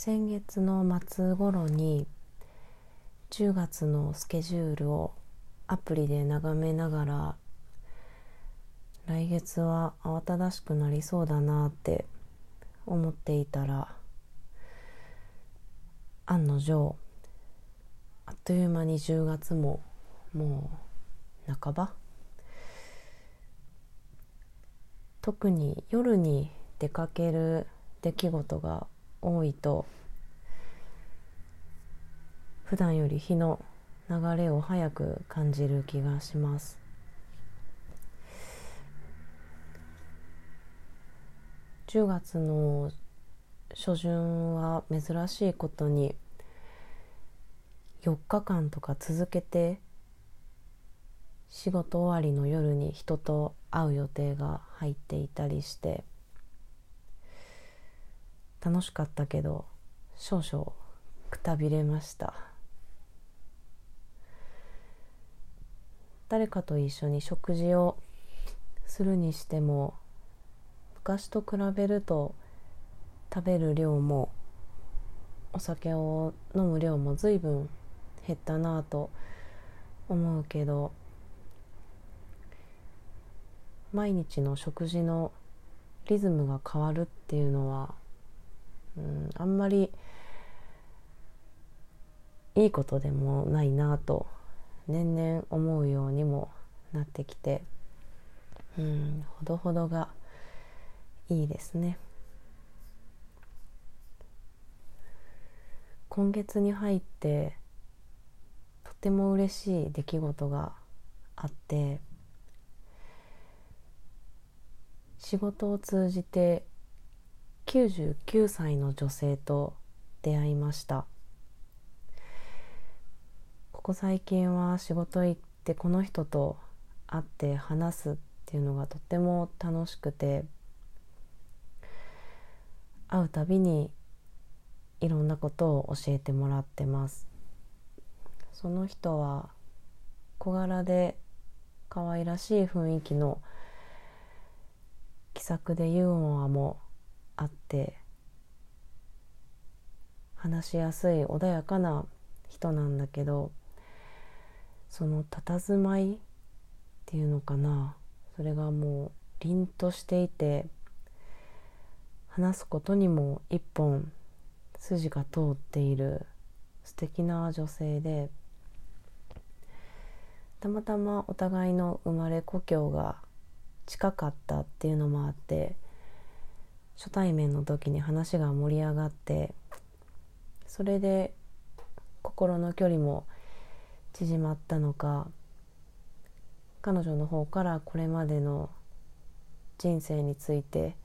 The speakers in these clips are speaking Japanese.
先月の末頃に10月のスケジュールをアプリで眺めながら来月は慌ただしくなりそうだなって思っていたら案の定あっという間に10月ももう半ば？特に夜に出かける出来事が多いと普段より日の流れを早く感じる気がします。10月の初旬は珍しいことに4日間とか続けて仕事終わりの夜に人と会う予定が入っていたりして楽しかったけど少々くたびれました。誰かと一緒に食事をするにしても昔と比べると食べる量もお酒を飲む量も随分減ったなぁと思うけど毎日の食事のリズムが変わるっていうのはあんまりいいことでもないなと年々思うようにもなってきて、うん、ほどほどがいいですね。今月に入ってとても嬉しい出来事があって仕事を通じて99歳の女性と出会いました。ここ最近は仕事行ってこの人と会って話すっていうのがとっても楽しくて会うたびにいろんなことを教えてもらってます。その人は小柄で可愛らしい雰囲気の気さくでユーモアもあって話しやすい穏やかな人なんだけどその佇まいっていうのかなそれがもう凛としていて話すことにも一本筋が通っている素敵な女性でたまたまお互いの生まれ故郷が近かったっていうのもあって初対面の時に話が盛り上がってそれで心の距離も縮まったのか彼女の方からこれまでの人生について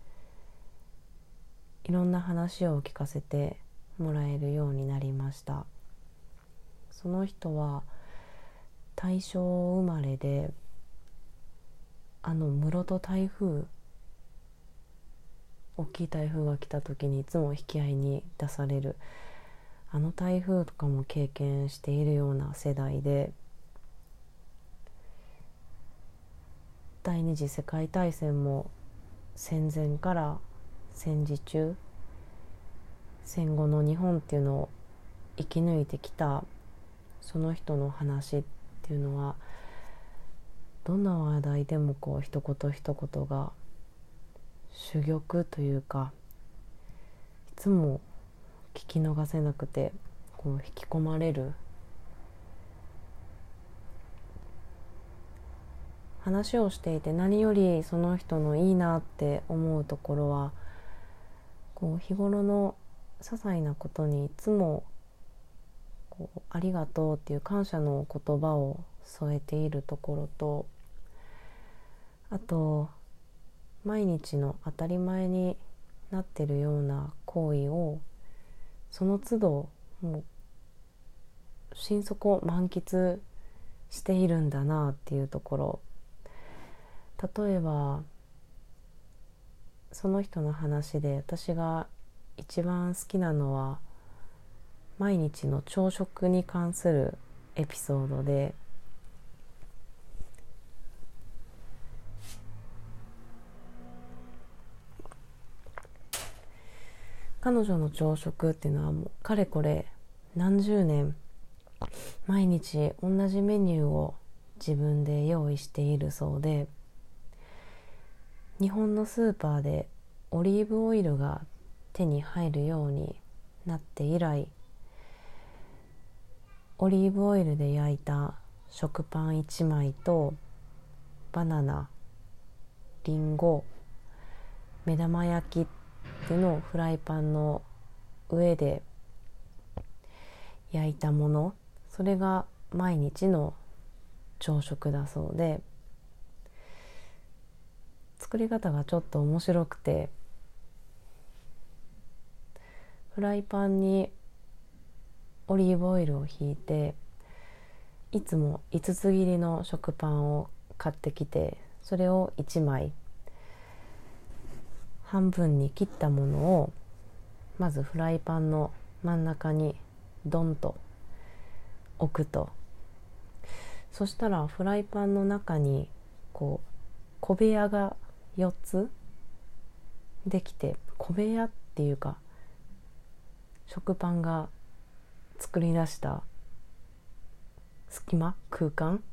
いろんな話を聞かせてもらえるようになりました。その人は大正生まれであの室戸台風大きい台風が来た時にいつも引き合いに出される。あの台風とかも経験しているような世代で。第二次世界大戦も戦前から戦時中戦後の日本っていうのを生き抜いてきたその人の話っていうのはどんな話題でもこう一言一言が珠玉というかいつも聞き逃せなくてこう引き込まれる。話をしていて何よりその人のいいなって思うところはこう日頃の些細なことにいつもこうありがとうっていう感謝の言葉を添えているところとあと毎日の当たり前になってるような行為をその都度もう心底満喫しているんだなっていうところ。例えばその人の話で私が一番好きなのは毎日の朝食に関するエピソードで彼女の朝食っていうのはもうかれこれ何十年毎日同じメニューを自分で用意しているそうで日本のスーパーでオリーブオイルが手に入るようになって以来オリーブオイルで焼いた食パン1枚とバナナりんご目玉焼きってのフライパンの上で焼いたものそれが毎日の朝食だそうで作り方がちょっと面白くてフライパンにオリーブオイルをひいていつも5つ切りの食パンを買ってきてそれを1枚半分に切ったものをまずフライパンの真ん中にドンと置くと。そしたらフライパンの中にこう小部屋が4つできて小部屋っていうか食パンが作り出した隙間？空間？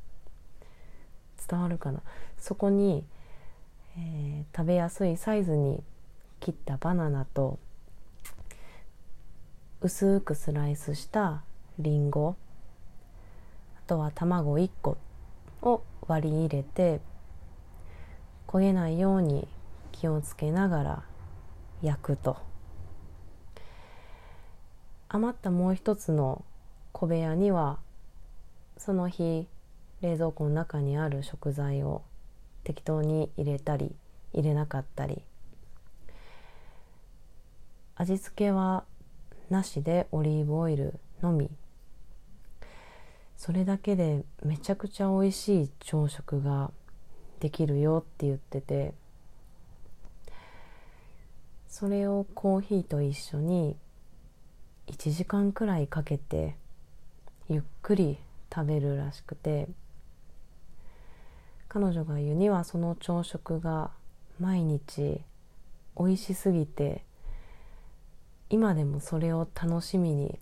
伝わるかな？そこに、えー、食べやすいサイズに切ったバナナと薄くスライスしたりんごあとは卵1個を割り入れて焦げないように気をつけながら焼くと。余ったもう一つの小部屋にはその日冷蔵庫の中にある食材を適当に入れたり入れなかったり。味付けはなしでオリーブオイルのみ。それだけでめちゃくちゃ美味しい朝食ができるよって言ってて。それをコーヒーと一緒に1時間くらいかけてゆっくり食べるらしくて。彼女が言うにはその朝食が毎日美味しすぎて今でもそれを楽しみに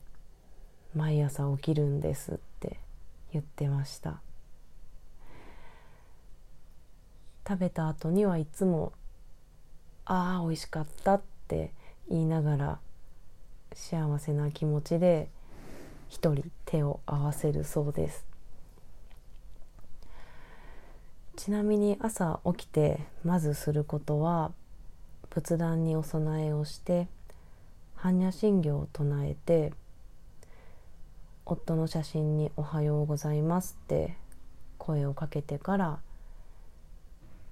毎朝起きるんですって言ってました。食べた後にはいつも「ああ美味しかった」って言いながら幸せな気持ちで一人手を合わせるそうです。ちなみに朝起きてまずすることは仏壇にお供えをして般若心経を唱えて夫の写真に「おはようございます」って声をかけてから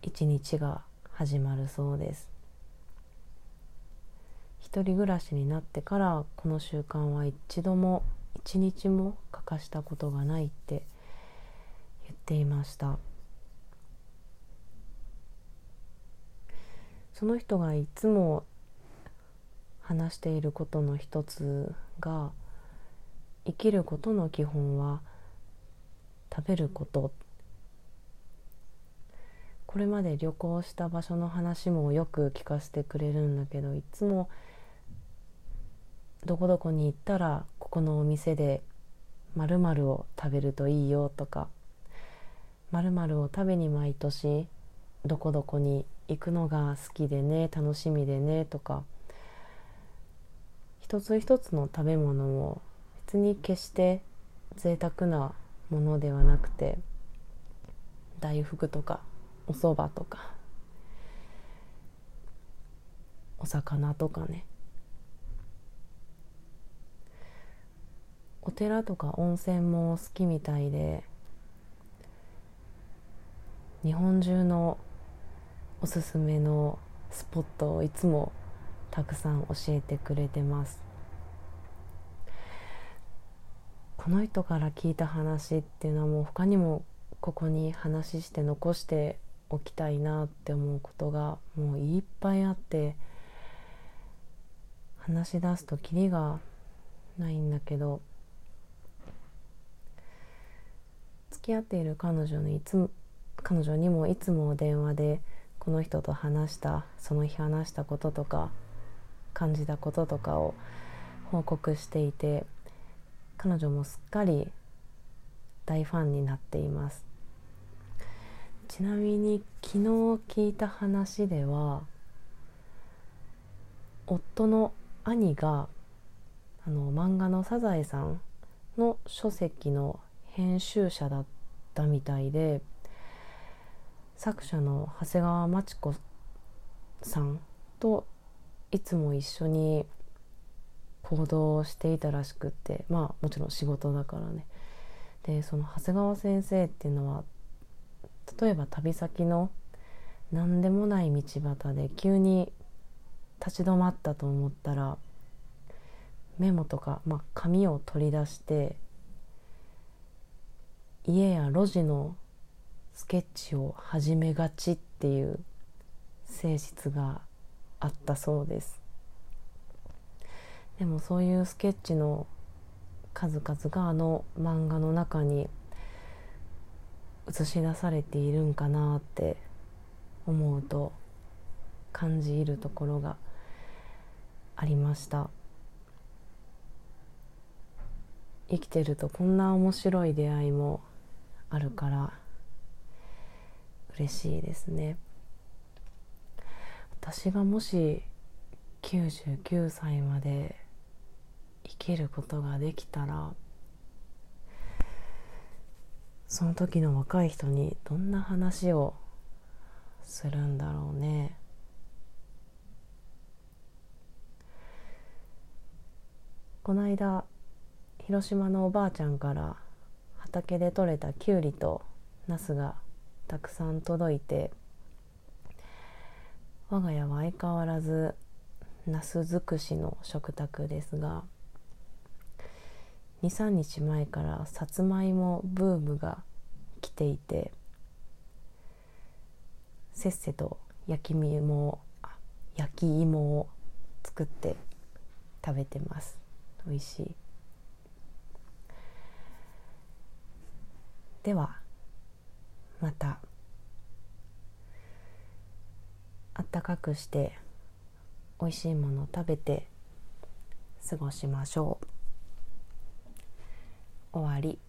一日が始まるそうです。一人暮らしになってからこの習慣は一度も一日も欠かしたことがないって言っていました。その人がいつも話していることの一つが生きることの基本は食べること。これまで旅行した場所の話もよく聞かせてくれるんだけどいつもどこどこに行ったらここのお店でまるを食べるといいよとか。まるを食べに毎年どこどこに行くのが好きでね楽しみでねとか一つ一つの食べ物も別に決して贅沢なものではなくて大福とかお蕎麦とかお魚とかね。お寺とか温泉も好きみたいで日本中のおすすめのスポットをいつもたくさん教えてくれてます。この人から聞いた話っていうのはもう他にもここに話して残しておきたいなって思うことがもういっぱいあって話し出すとキリがないんだけど付き合っている彼女にいつ彼女にもいつも電話でこの人と話したその日話したこととか感じたこととかを報告していて彼女もすっかり大ファンになっています。ちなみに昨日聞いた話では夫の兄があの漫画の「サザエさん」の書籍の編集者だったみたいで作者の長谷川町子さんといつも一緒に行動していたらしくってまあもちろん仕事だからね。でその長谷川先生っていうのは例えば旅先の何でもない道端で急に立ち止まったと思ったらメモとか、まあ、紙を取り出して家や路地のスケッチを始めがちっていう性質があったそうです。でもそういうスケッチの数々があの漫画の中に映し出されているんかなって思うと感じいるところがありました。生きてるとこんな面白い出会いもあるから嬉しいですね。私がもし99歳まで生きることができたらその時の若い人にどんな話をするんだろうね。この間広島のおばあちゃんから畑で採れたきゅうりとナスがたくさん届いて我が家は相変わらずナス尽くしの食卓ですが23日前からさつまいもブームが来ていてせっせと焼き芋を焼き芋を作って食べてます。美味しい。ではまたあったかくして美味しいものを食べて過ごしましょう。終わり。